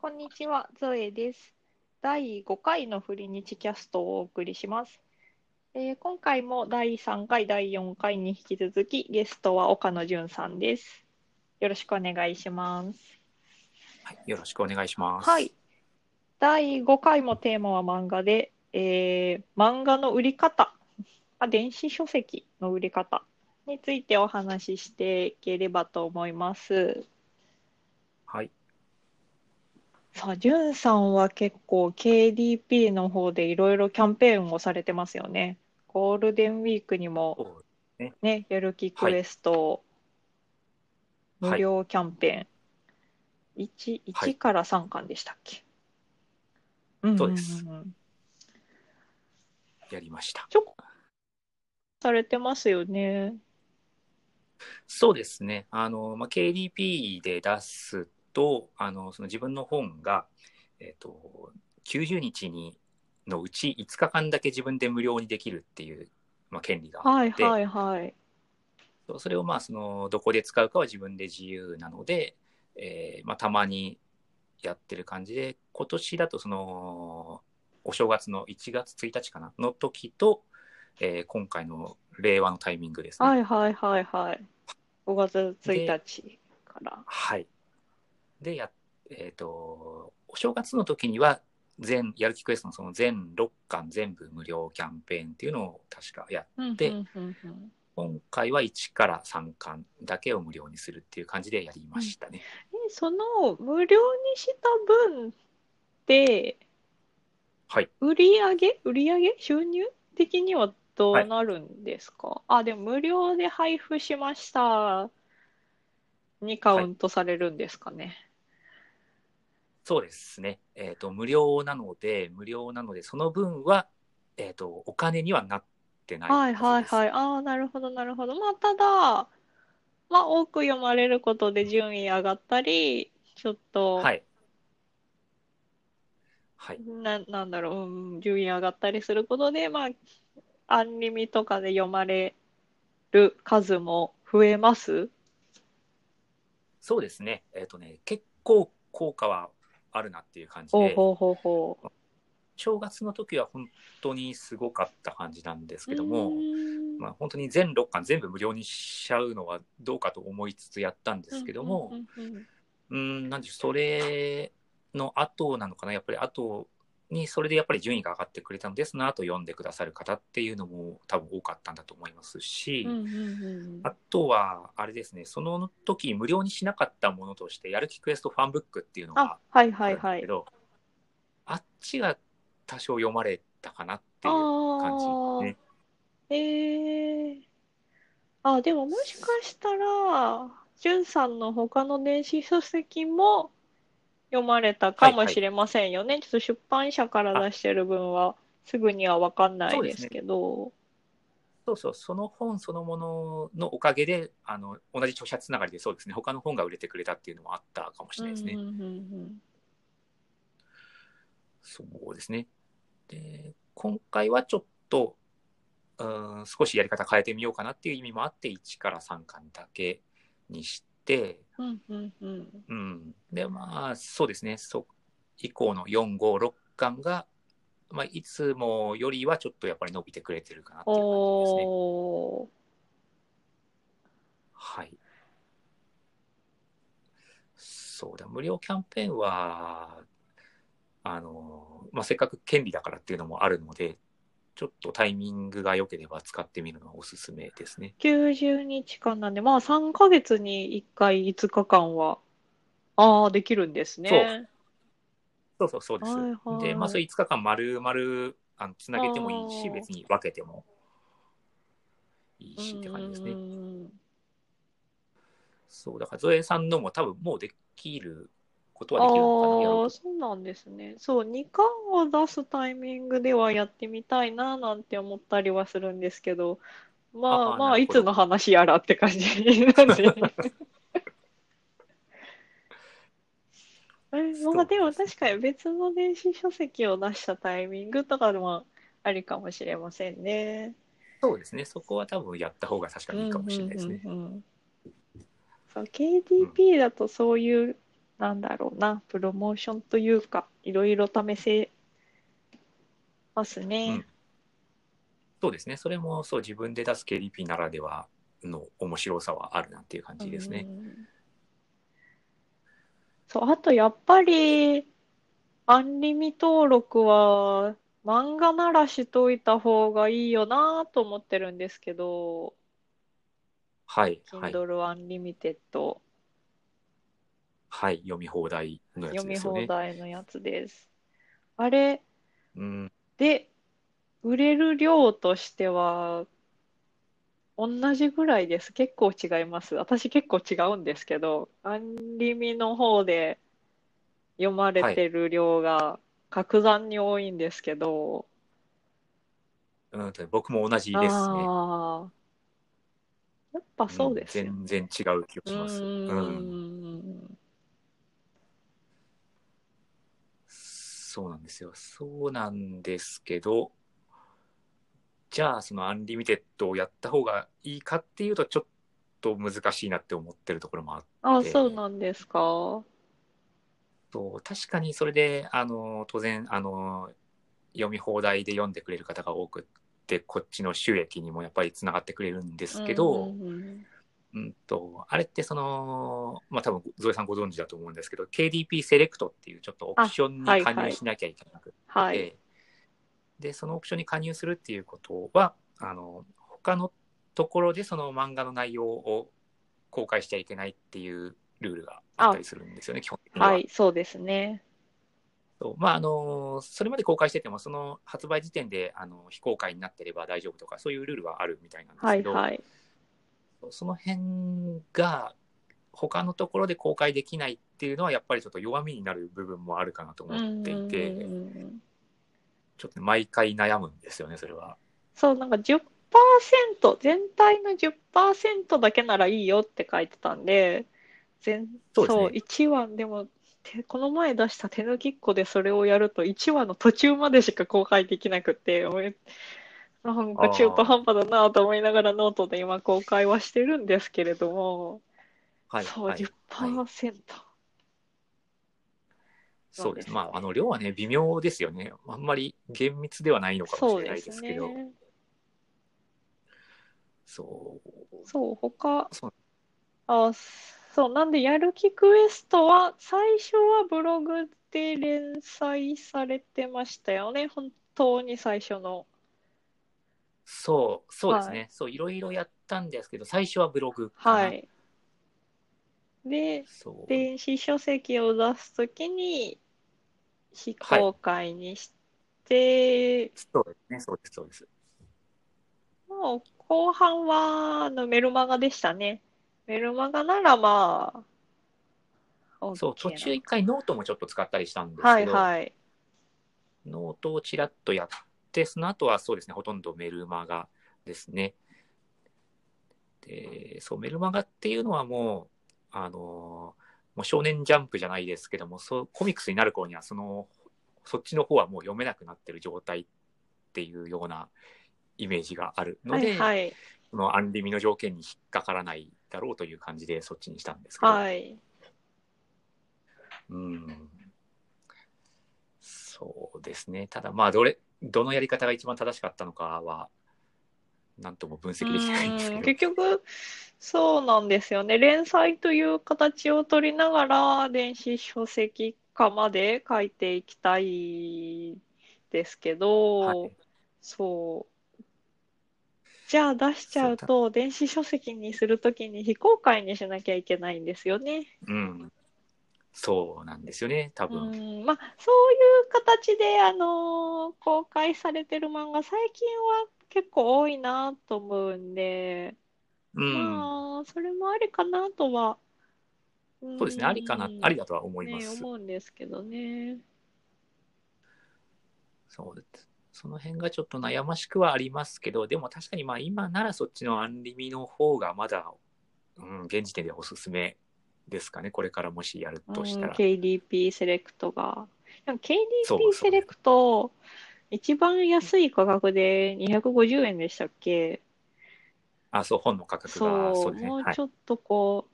こんにちは、ゾエです。第5回のフリニチキャストをお送りします。えー今回も第3回、第4回に引き続き、ゲストは岡野純さんです。よろしくお願いします。はい、よろしくお願いします。はい。第5回もテーマは漫画で、えー漫画の売り方、あ、電子書籍の売り方についてお話ししていければと思います。はい。さあ、じゅんさんは結構 KDP の方でいろいろキャンペーンをされてますよね。ゴールデンウィークにもそうね、やる気クエストはい無料キャンペーン。1、はい1から3巻でしたっけ？うんそうですんんんやりました。ちょされてますよね。そうですね。あの、まあ、KDP で出すと、あの、その自分の本が、えっ、と、90日に、のうち5日間だけ自分で無料にできるっていう、まあ、権利があって、はいはいはい。それをまあ、その、どこで使うかは自分で自由なので、えーまあ、たまにやってる感じで、今年だとその、お正月の1月1日かなの時と、えー今回の令和のタイミングですね。はいはいはいはい。5月1日から。はい。で、や、えっ、と、お正月の時には、全、やる気クエストのその全6巻全部無料キャンペーンっていうのを確かやっでうんうんうんうん今回は1から3巻だけを無料にするっていう感じでやりましたね。えその無料にした分って、はい。売り上げ？売り上げ？収入的にはどうなるんですか、あ、でも無料で配布しましたにカウントされるんですかね。そうですね。えっ、と、無料なので、無料なので、その分は、えっ、と、お金にはなってないはいはいい。はい。ああ、なるほどなるほど。まあ、ただ、まあ、多く読まれることで順位上がったり、ちょっと、はい。はい。な、なんだろう、うん、順位上がったりすることで、まあ、アンリミとかで読まれる数も増えます？そうですね。えっ、とね、結構効果はあるなっていう感じで。正月の時は本当にすごかった感じなんですけども、まあ、本当に全6巻全部無料にしちゃうのはどうかと思いつつやったんですけども、うんなんでしょうそれの後なのかな、やっぱり後にそれでやっぱり順位が上がってくれたので、その後読んでくださる方っていうのも多分多かったんだと思いますし、うんうんうんうんあとは、あれですね、その時無料にしなかったものとして、やる気クエストファンブックっていうのがあ、はいあはいはいるんですけ。ど、あっちが多少読まれたかなっていう感じですね。ええあ、でももしかしたら、んさんの他の電子書籍も読まれたかもしれませんよね。ちょっと出版社から出してる分はすぐには分かんないですけど。そうそう、その本そのもののおかげで、あの同じ著者つながりでそうですね、他の本が売れてくれたっていうのもあったかもしれないですね。うんうんうんうんそうですね。で、今回はちょっと、うーん、少しやり方変えてみようかなっていう意味もあって、1から3巻だけにして、うんうんうんうん。で、まあ、そうですね、そ以降の4、5、6巻が、まあ、いつもよりはちょっとやっぱり伸びてくれてるかなっていう感じですね。はい。そうだ、無料キャンペーンは、あの、まあ、せっかく権利だからっていうのもあるので、ちょっとタイミングが良ければ使ってみるのはおすすめですね。90日間なんで、まあ3ヶ月に1回5日間は、ああ、できるんですね。そうそうそうです。はいはいで、まあ、それ5日間丸々あのつなげてもいいし、別に分けてもいいしって感じですね。うそう、だからゾエさんのも多分もうできることはできるのかな、ああ。そうなんですね。そう、2巻を出すタイミングではやってみたいななんて思ったりはするんですけど、まあまあ、あーなるほどいつの話やらって感じなんで。え、まあでも確かに別の電子書籍を出したタイミングとかでもありかもしれませんね。そうですね。そこは多分やった方が確かにいいかもしれないですね。うんうんうんうんそう、KDP だとそういうなんだろうな、プロモーションというか、いろいろ試せますね。うんそうですね。それもそう自分で出す KDP ならではの面白さはあるなっていう感じですね。うんそう、あとやっぱり、アンリミ登録は漫画ならしといた方がいいよなと思ってるんですけど、はい。はい。Kindle Unlimited はい。読み放題のやつ読み放ですよね。題のやつです。あれうん。で、売れる量としては、同じぐらいです。結構違います。私結構違うんですけど、アンリミの方で読まれてる量が格段に多いんですけど、うんと、僕も同じですね。ああ、やっぱそうですよね。ん全然違う気がします。ううん。ーん。そうなんですよ。そうなんですけど、じゃあ、そのアンリミテッドをやった方がいいかっていうと、ちょっと難しいなって思ってるところもあって、あ、そうなんですか？そう確かにそれで、あの、当然、あの、読み放題で読んでくれる方が多くって、こっちの収益にもやっぱりつながってくれるんですけど、うんうんうんうんと、あれってその、まあ多分ゾエさんご存知だと思うんですけど、KDP セレクトっていうちょっとオプションに加入しなきゃいけなくて、はい。で、そのオプションに加入するっていうことは、あの、他のところでその漫画の内容を公開しちゃいけないっていうルールがあったりするんですよね、基本的には。はい、そうですね。そうまあ、あの、それまで公開してても、その発売時点で、あの、非公開になってれば大丈夫とか、そういうルールはあるみたいなんですはい、けど、はい。その辺が他のところで公開できないっていうのはやっぱりちょっと弱みになる部分もあるかなと思っていて、ちょっと毎回悩むんですよね、それは。そう、なんか10%、全体の10%だけならいいよって書いてたんで、全、そうですねそう、1話、でも、てこの前出した手抜きっこでそれをやると1話の途中までしか公開できなくて、なんか中途半端だなと思いながらノートで今公開はしてるんですけれども、はい。そう、はい10%。そうです。そうですねまあ、あの、量はね、微妙ですよね。あんまり厳密ではないのかもしれないですけど、ね。そう。そう、他そう、あ、そう、なんで、やる気クエストは、最初はブログで連載されてましたよね。本当に最初の。そう、そうですはね。そう、いろいろやったんですけど、最初はブログかな。はい。で。電子書籍を出すときに、非公開にして、そうですね、そうです、そうです。もう後半は、あの、メルマガでしたね。メルマガならまあ、そう、途中一回ノートもちょっと使ったりしたんですけど、いはい。ノートをちらっとやって、その後はそうですね、ほとんどメルマガですね。で、そう、メルマガっていうのはもう、あのーもう少年ジャンプじゃないですけども、そうコミックスになる頃には、その、そっちの方はもう読めなくなってる状態っていうようなイメージがあるのはで、いはい。そのアンリミの条件に引っかからないだろうという感じでそっちにしたんですけど、はい。うんそうですね。ただまあ、どれ、どのやり方が一番正しかったのかは、なんとも分析できないんですけうんど。結局、そうなんですよね。連載という形を取りながら、電子書籍化まで書いていきたいですけど、はいそう。じゃあ出しちゃうと、電子書籍にするときに非公開にしなきゃいけないんですよね。うん。そうなんですよね、多う分。ん、まあ、そういう形で、あの公開されてる漫画、最近は結構多いなと思うんで、うん。まあ、それもありかなとは、そうですね、ありかなう、んありだとは思いまね、す。思うんですけどね。そうです。その辺がちょっと悩ましくはありますけど、でも確かにまあ今ならそっちのアンリミの方がまだ、うん、現時点でおすすめですかね。これからもしやるとしたうんら。KDP セレクトが。KDP セレクト、一番安い価格で250円でしたっけ？あ、そう、本の価格が、そ、そうね。はい。もうちょっとこ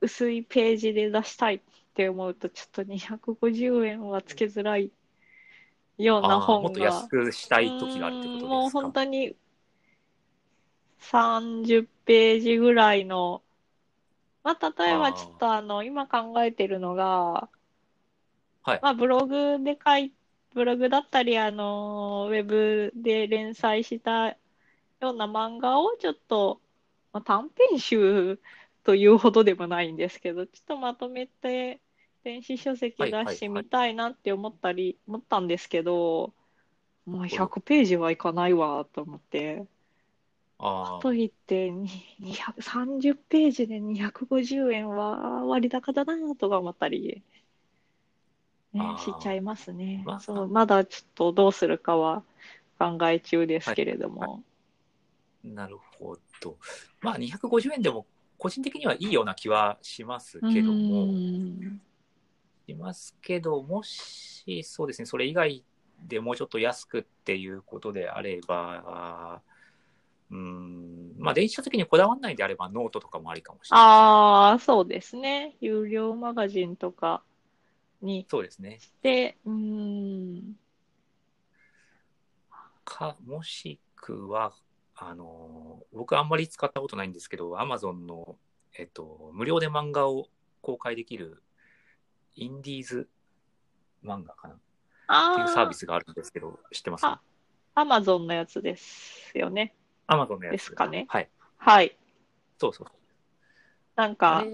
薄いページで出したいって思うと、ちょっと250円はつけづらいような本が。もっと安くしたい時があるってことですか？うんもう本当に30ページぐらいの、まあ、例えばちょっとあの、今考えてるのが、はい。まあ、ブログで書い、ブログだったり、あの、ウェブで連載したような漫画をちょっと、まあ、短編集というほどでもないんですけど、ちょっとまとめて電子書籍出してみたいなって思ったり、思ったんですけど、まあ、100ページはいかないわと思って。あといって、に230ページで250円は割高だなとか思ったり、ねしちゃいますねまあ。そう、まだちょっとどうするかは考え中ですけれども。あ、なるほど。まあ、250円でも個人的にはいいような気はしますけどうも、んしますけど、もし、そうですね、それ以外でもうちょっと安くっていうことであれば、うん、まあ、電子書籍にこだわらないんであれば、ノートとかもありかもしれない。ああ、そうですね。有料マガジンとかにそうですね。して、うん、か、もしくは、あの、僕あんまり使ったことないんですけど、Amazon の、えっと、無料で漫画を公開できる、インディーズ漫画かな？ってあいうサービあ、スがあるんですけど、知ってます？あアマゾンのやつですよね。?Amazon のやつ。ですかねはい。はい。そうそう。あなんか、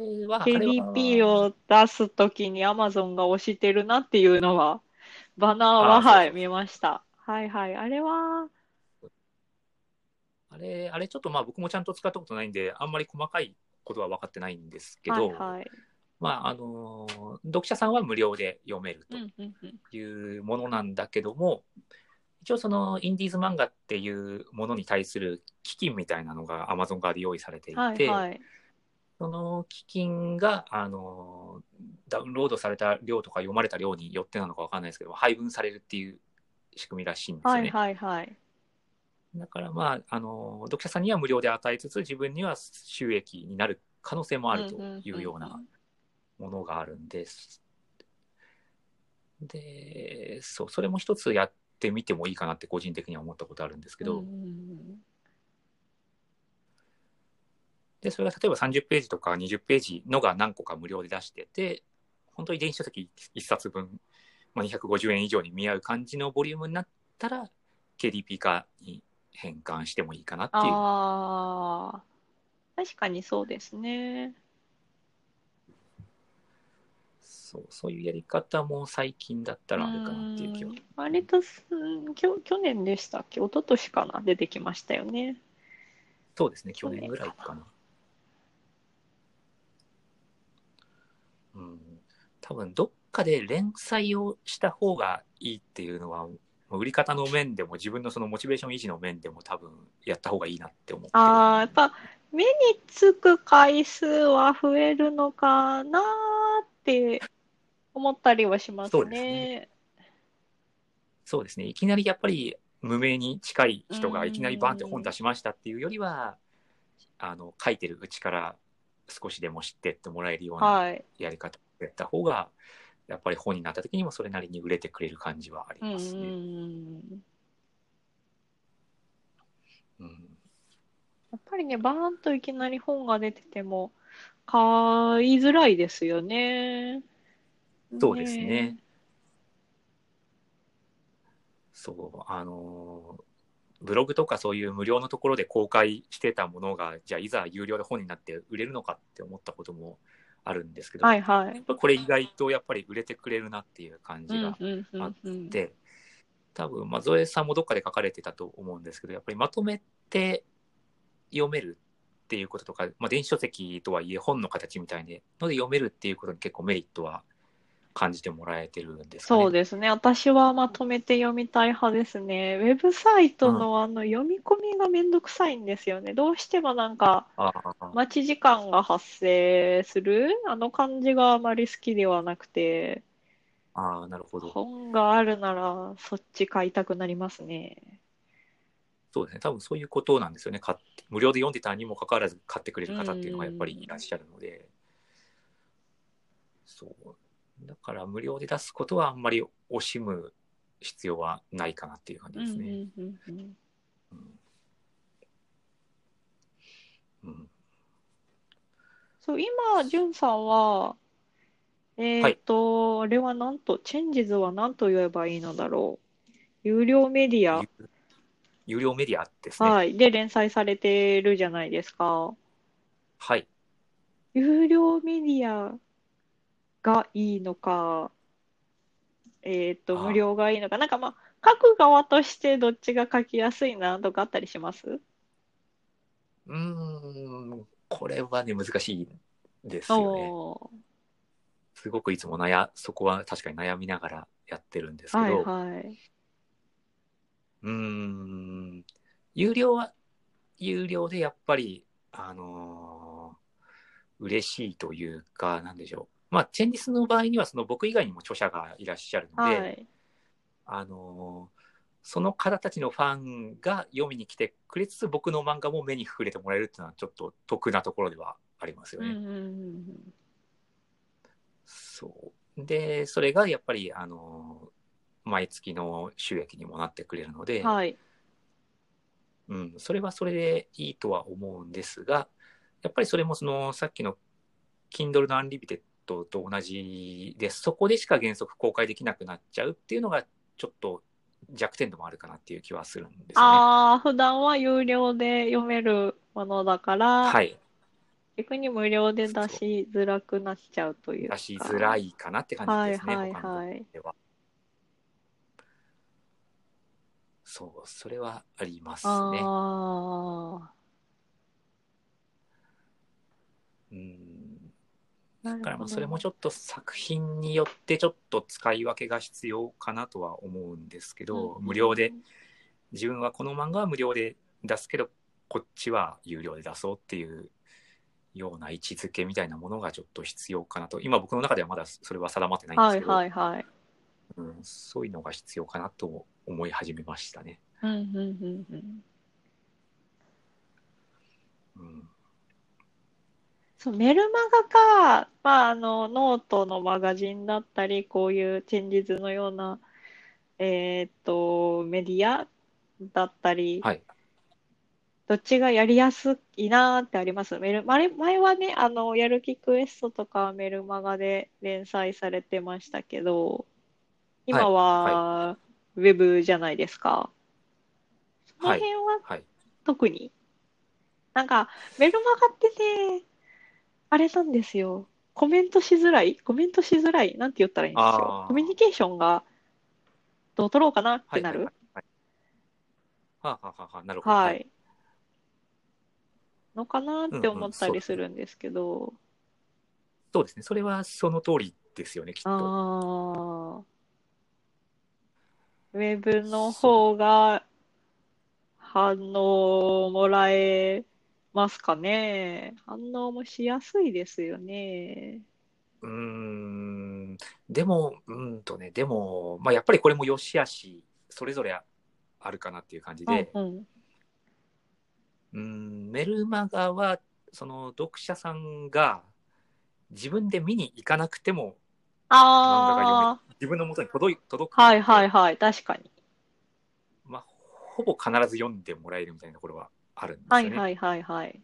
KDP を出すときに Amazon が推してるなっていうのは、バナーは、はい、見ました。はいはい。あれは、あれ、あれちょっとまあ僕もちゃんと使ったことないんで、あんまり細かいことは分かってないんですけど、はいはい。まあ、あのー読者さんは無料で読めるとうんうんうん。いうものなんだけども、一応そのインディーズ漫画っていうものに対する基金みたいなのが Amazon 側で用意されていて、はいはい。その基金が、あのーダウンロードされた量とか読まれた量によってなのか分かんないですけど、配分されるっていう仕組みらしいんですよね。はいはいはい。だからまあ、あの、読者さんには無料で与えつつ、自分には収益になる可能性もあるというようなものがあるんです。で、そう、それも一つやってみてもいいかなって個人的には思ったことあるんですけど、うんで、それが例えば30ページとか20ページのが何個か無料で出してて、本当に電子書籍1冊分、まあ、250円以上に見合う感じのボリュームになったら、KDP 化に変換してもいいかなっていう。ああ、確かにそうですね。そう、そういうやり方も最近だったらあるかなっていう気はうん。割とす、うんきょ去年でしたっけ？一昨年かな？出てきましたよね。そうですね、去年ぐらいかな。うん。多分、どっかで連載をした方がいいっていうのは、売り方の面でも自分のそのモチベーション維持の面でも多分やった方がいいなって思ってるああ、やっぱ目につく回数は増えるのかなって思ったりはしますそうですね。そうですね。いきなりやっぱり無名に近い人がうんいきなりバンって本出しましたっていうよりは、あの、書いてるうちから少しでも知ってってもらえるようなはい。やり方をやった方が、やっぱり本になった時にもそれなりに売れてくれる感じはありますね。ん。うんやっぱりね、バーンといきなり本が出てても買いづらいですよね。そうですね。そう、あのーブログとかそういう無料のところで公開してたものが、じゃあいざ有料で本になって売れるのかって思ったこともあるんですけど、はいはい。これ意外とやっぱり売れてくれるなっていう感じがうんうんうんうん。で、多分、まあ、ゾエさんもどっかで書かれてたと思うんですけど、やっぱりまとめて読めるっていうこととか、まあ、電子書籍とはいえ本の形みたいので読めるっていうことに結構メリットは感じてもらえてるんですかね。そうですね。私はまとめて読みたい派ですね。ウェブサイトのあの読み込みがめんどくさいんですよね。どうしてもなんか待ち時間が発生するあの感じがあまり好きではなくて、ああ、なるほど。本があるならそっち買いたくなりますね。そうですね。多分そういうことなんですよね。買って無料で読んでたにもかかわらず買ってくれる方っていうのがやっぱりいらっしゃるので、そう。だから無料で出すことはあんまり惜しむ必要はないかなっていう感じですね。うんうんそう、今、じゅんさんは、えーっと、あれはなんと、チェンジズは何と言えばいいのだろう。有料メディア、有有料メディアですね。はい、で連載されてるじゃないですか。はい。有料メディアがいいのか、えーっー。無料がいいのか、なんかまあ、書く側としてどっちが書きやすいなとかあったりします？うーん、これはね、難しいですよね。おすごくいつも悩、そこは確かに悩みながらやってるんですけー、ど、はいはい。うーん、有料は、有料でやっぱり、あのー嬉しいというか、なんでしょう。まあ、チェンジスの場合には、その僕以外にも著者がいらっしゃるので、はい。あのーその方たちのファンが読みに来てくれつつ、僕の漫画も目に触れてもらえるっていうのは、ちょっと得なところではありますよね。うんうんうんそう。で、それがやっぱり、あの、毎月の収益にもなってくれるので、うん。はい。うん、それはそれでいいとは思うんですが、やっぱりそれもその、さっきの Kindle の Unlimited と同じで、そこでしか原則公開できなくなっちゃうっていうのが、ちょっと弱点でもあるかなっていう気はするんですよね。ああ、普段は有料で読めるものだから、はい。逆に無料で出しづらくなっちゃうという出しか。づらいかなって感じですね、はいはいはいでは。そう、それはありますね。あうんだからまあ。それもちょっと作品によってちょっと使い分けが必要かなとは思うんですけど、うん無料で、自分はこの漫画は無料で出すけど、こっちは有料で出そうっていうような位置づけみたいなものがちょっと必要かなと。今僕の中ではまだそれは定まってないんですはいけど、はいはい。うん、そういうのが必要かなと思い始めましたね。うんうんうんうん。うん、そう、メルマガか、まあ、あの、ノートのマガジンだったり、こういうチェンジズのような、えーっと、メディアだったり、はい。どっちがやりやすいなーってあります？メル、前前はね、あの、やる気クエストとかメルマガで連載されてましたけど、今は、ウェブじゃないですか。そのはい辺ははい。特に？なんか、メルマガってね、あれなんですよ。コメントしづらい？コメントしづらい？なんて言ったらいいんですよあ。ーコミュニケーションがどう取ろうかなっはい。てなる？はい。はいはあ、はあはあはあ、なるほど。は。い。のかなって思ったりするんですけど。そうですね。それはその通りですよね、きっと。ああ。ウェブの方が反応をもらえますかね。反応もしやすいですよね。うーん。でも、うーんとね、でも、まあ、やっぱりこれも良し悪し、それぞれあるかなっていう感じで、うんうん。メルマガは、その読者さんが自分で見に行かなくても、あめ、自分の元に届い届くあ、はいはいはい、確かに。まあ、ほぼ必ず読んでもらえるみたいなところはあるんですよね。はいはいはいはい。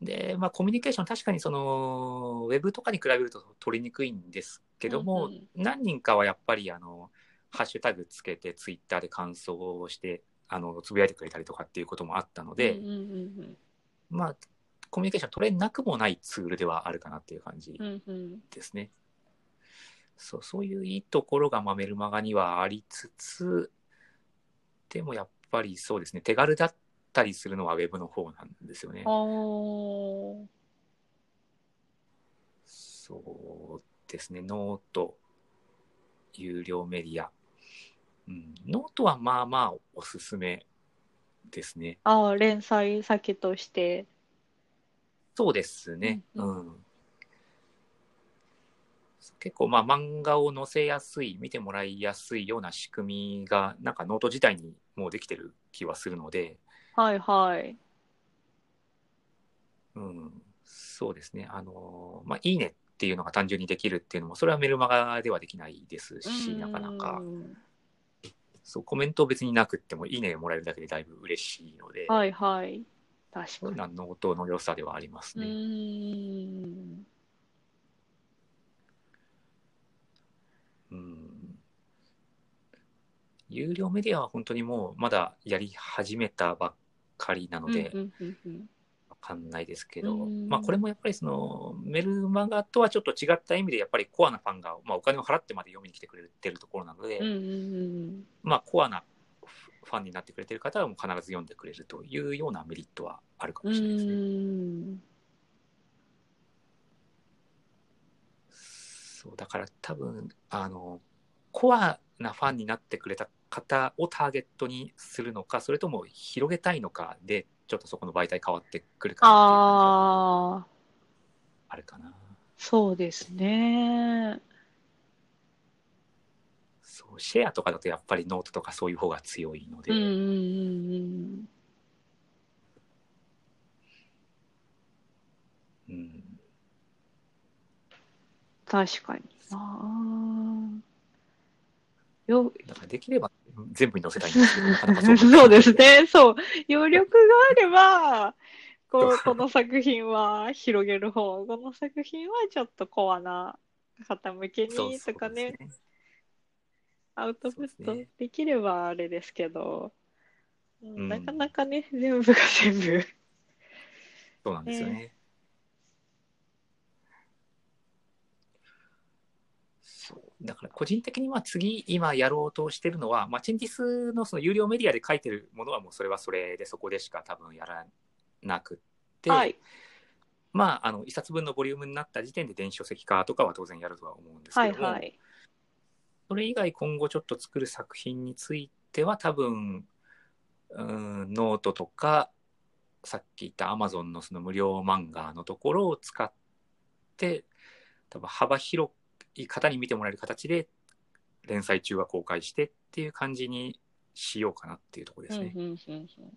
で、まあ、コミュニケーション、確かにその、ウェブとかに比べると取りにくいんですけども、うんうん何人かはやっぱり、あの、ハッシュタグつけて、ツイッターで感想をして、あの、つぶやいてくれたりとかっていうこともあったので、うんうんまあ、コミュニケーション取れなくもないツールではあるかなっていう感じうんうん。うんうん。ですね。そう、そういういいところが、まあ、メルマガにはありつつ、でもやっぱりそうですね、手軽だったりするのはウェブの方なんですよね。そうですね、 note、有料メディア。うん、ノートはまあまあおすすめですね。ああ、連載先として。そうですね。ううんん。結構まあ漫画を載せやすい、見てもらいやすいような仕組みが、なんかノート自体にもうできてる気はするので、はいはい。うん、そうですね。あの、まあ、いいねっていうのが単純にできるっていうのも、それはメルマガではできないですし、なかなか。そう、コメント別になくっても、いいねもらえるだけでだいぶ嬉しいので、はいはい。確かに。なノートの良さではありますうね。ーん。うん。有料メディアは本当にもうまだやり始めたばっかりなので、うんうんうんわかんないですけど、うんまあこれもやっぱりそのメルマガとはちょっと違った意味でやっぱりコアなファンが、まあ、お金を払ってまで読みに来てくれてるところなので、まあコアなファンになってくれてる方はもう必ず読んでくれるというようなメリットはあるかうん。もしれないですね。うんそうだから多分あのコアなファンになってくれた方をターゲットにするのかそれとも広げたいのかでちょっとそこの媒体変わってくるかなああ、あるかな。そうですね。そうシェアとかだとやっぱりノートとかそういう方が強いので、うんうんうんうん。うん確かにな。よ、だからできれば全部に載せたいんですけどなかなかそう そうですね。そう。余力があれば、こう、そこの作品は広げる方、この作品はちょっとコアな方向けにとかね、そうですアウトプットできればあれですけど、うんうんなかなかね、全部が全部。そうなんですよね。そうだから個人的には次今やろうとしてるのは、まあ、チェンジスのその有料メディアで書いてるものはもうそれはそれでそこでしか多分やらなくって、はい。まああの一冊分のボリュームになった時点で電子書籍化とかは当然やるとは思うんですはいけども、はい。それ以外今後ちょっと作る作品については多分、うん、ノートとか、さっき言った Amazon のその無料漫画のところを使って、多分幅広い方に見てもらえる形で、連載中は公開してっていう感じにしようかなっていうところですね。うんうんうんうん。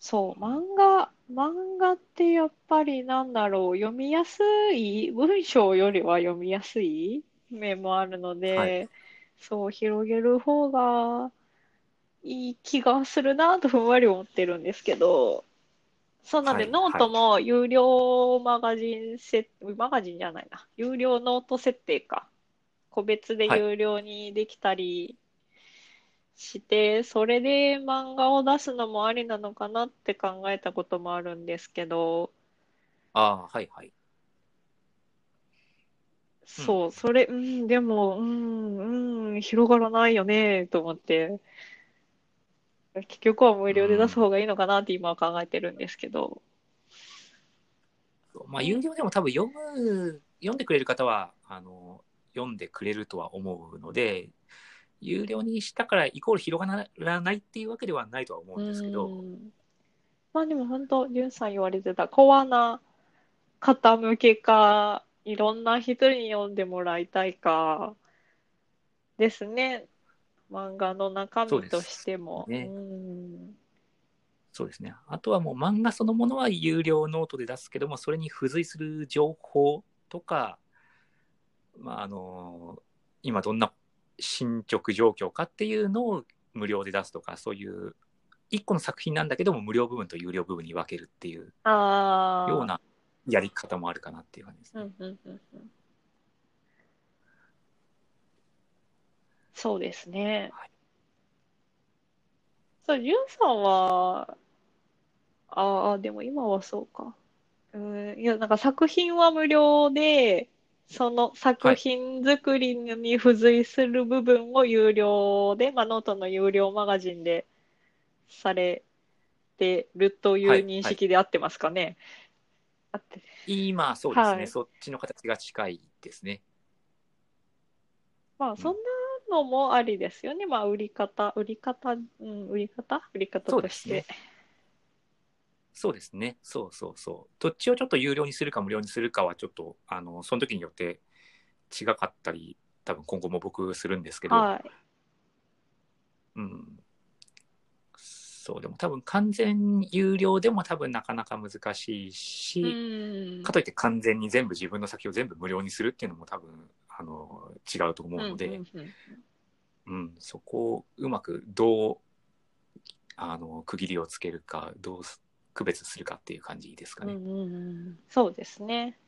そう、漫画、漫画ってやっぱりなんだろう、読みやすい、文章よりは読みやすい面もあるので、はい。そう、広げる方がいい気がするなとふんわり思ってるんですけど、そうなんで、はいノートも有料マガジン設、マガジンじゃないな、有料ノート設定か。個別ではい有料にできたりして、それで漫画を出すのもありなのかなって考えたこともあるんですけど、ああ、はいはい。そう、それ、うん、でも、うん、うん、広がらないよね、と思って、結局は無料で出す方がいいのかなって今は考えてるんですけど、まあ、有料でも多分読む、読んでくれる方は、あの、読んでくれるとは思うので、有料にしたからイコール広がらないっていうわけではないとは思うんですけど、うん。まあでも本当、じゅんさん言われてた、コアな方向けか、いろんな人に読んでもらいたいか、ですね。漫画の中身としても。そうですねうんそうですね。あとはもう漫画そのものは有料ノートで出すけども、それに付随する情報とか、まあ、あの、今どんな進捗状況かっていうのを無料で出すとか、そういう一個の作品なんだけども、無料部分と有料部分に分けるっていう。ようなやり方もあるかなっていう感じですね。うんうんうんうんそうですねはい。そう、じゅんさんは、ああ、でも今はそうか。うん、いや、なんか作品は無料で、その作品作りに付随する部分を有料で、まあ、ノートの有料マガジンでされてるというはい認識で合ってますかね。合って今、そうですね、はいそっちの形が近いですね。まあ、そんなのもありですよね。まあ、売り方、売り方、うん、売り方？売り方としてですね。。そうですね。そうそうそう。どっちをちょっと有料にするか無料にするかはちょっと、あの、その時によって違かったり、多分今後も僕するんですけど、はい。うん。そう、でも多分完全有料でも多分なかなか難しいし、うんかといって完全に全部自分の先を全部無料にするっていうのも多分、あの、違うと思うので、うんそこをうまくどう、あの、区切りをつけるか、どうす区別するかっていう感じですかね。うんうんうんそうですね。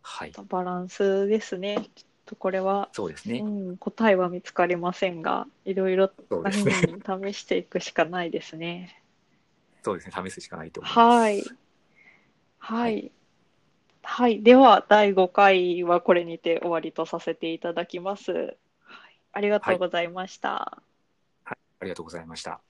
はい。バランスですね。ちょっとこれは、そうですね。うん、答えは見つかりませんが、いろいろ試していくしかないですね。そうですね。試すしかないと思います。はい。はい。はい。では、第5回はこれにて終わりとさせていただきます。はい、ありがとうございました。ありがとうございました。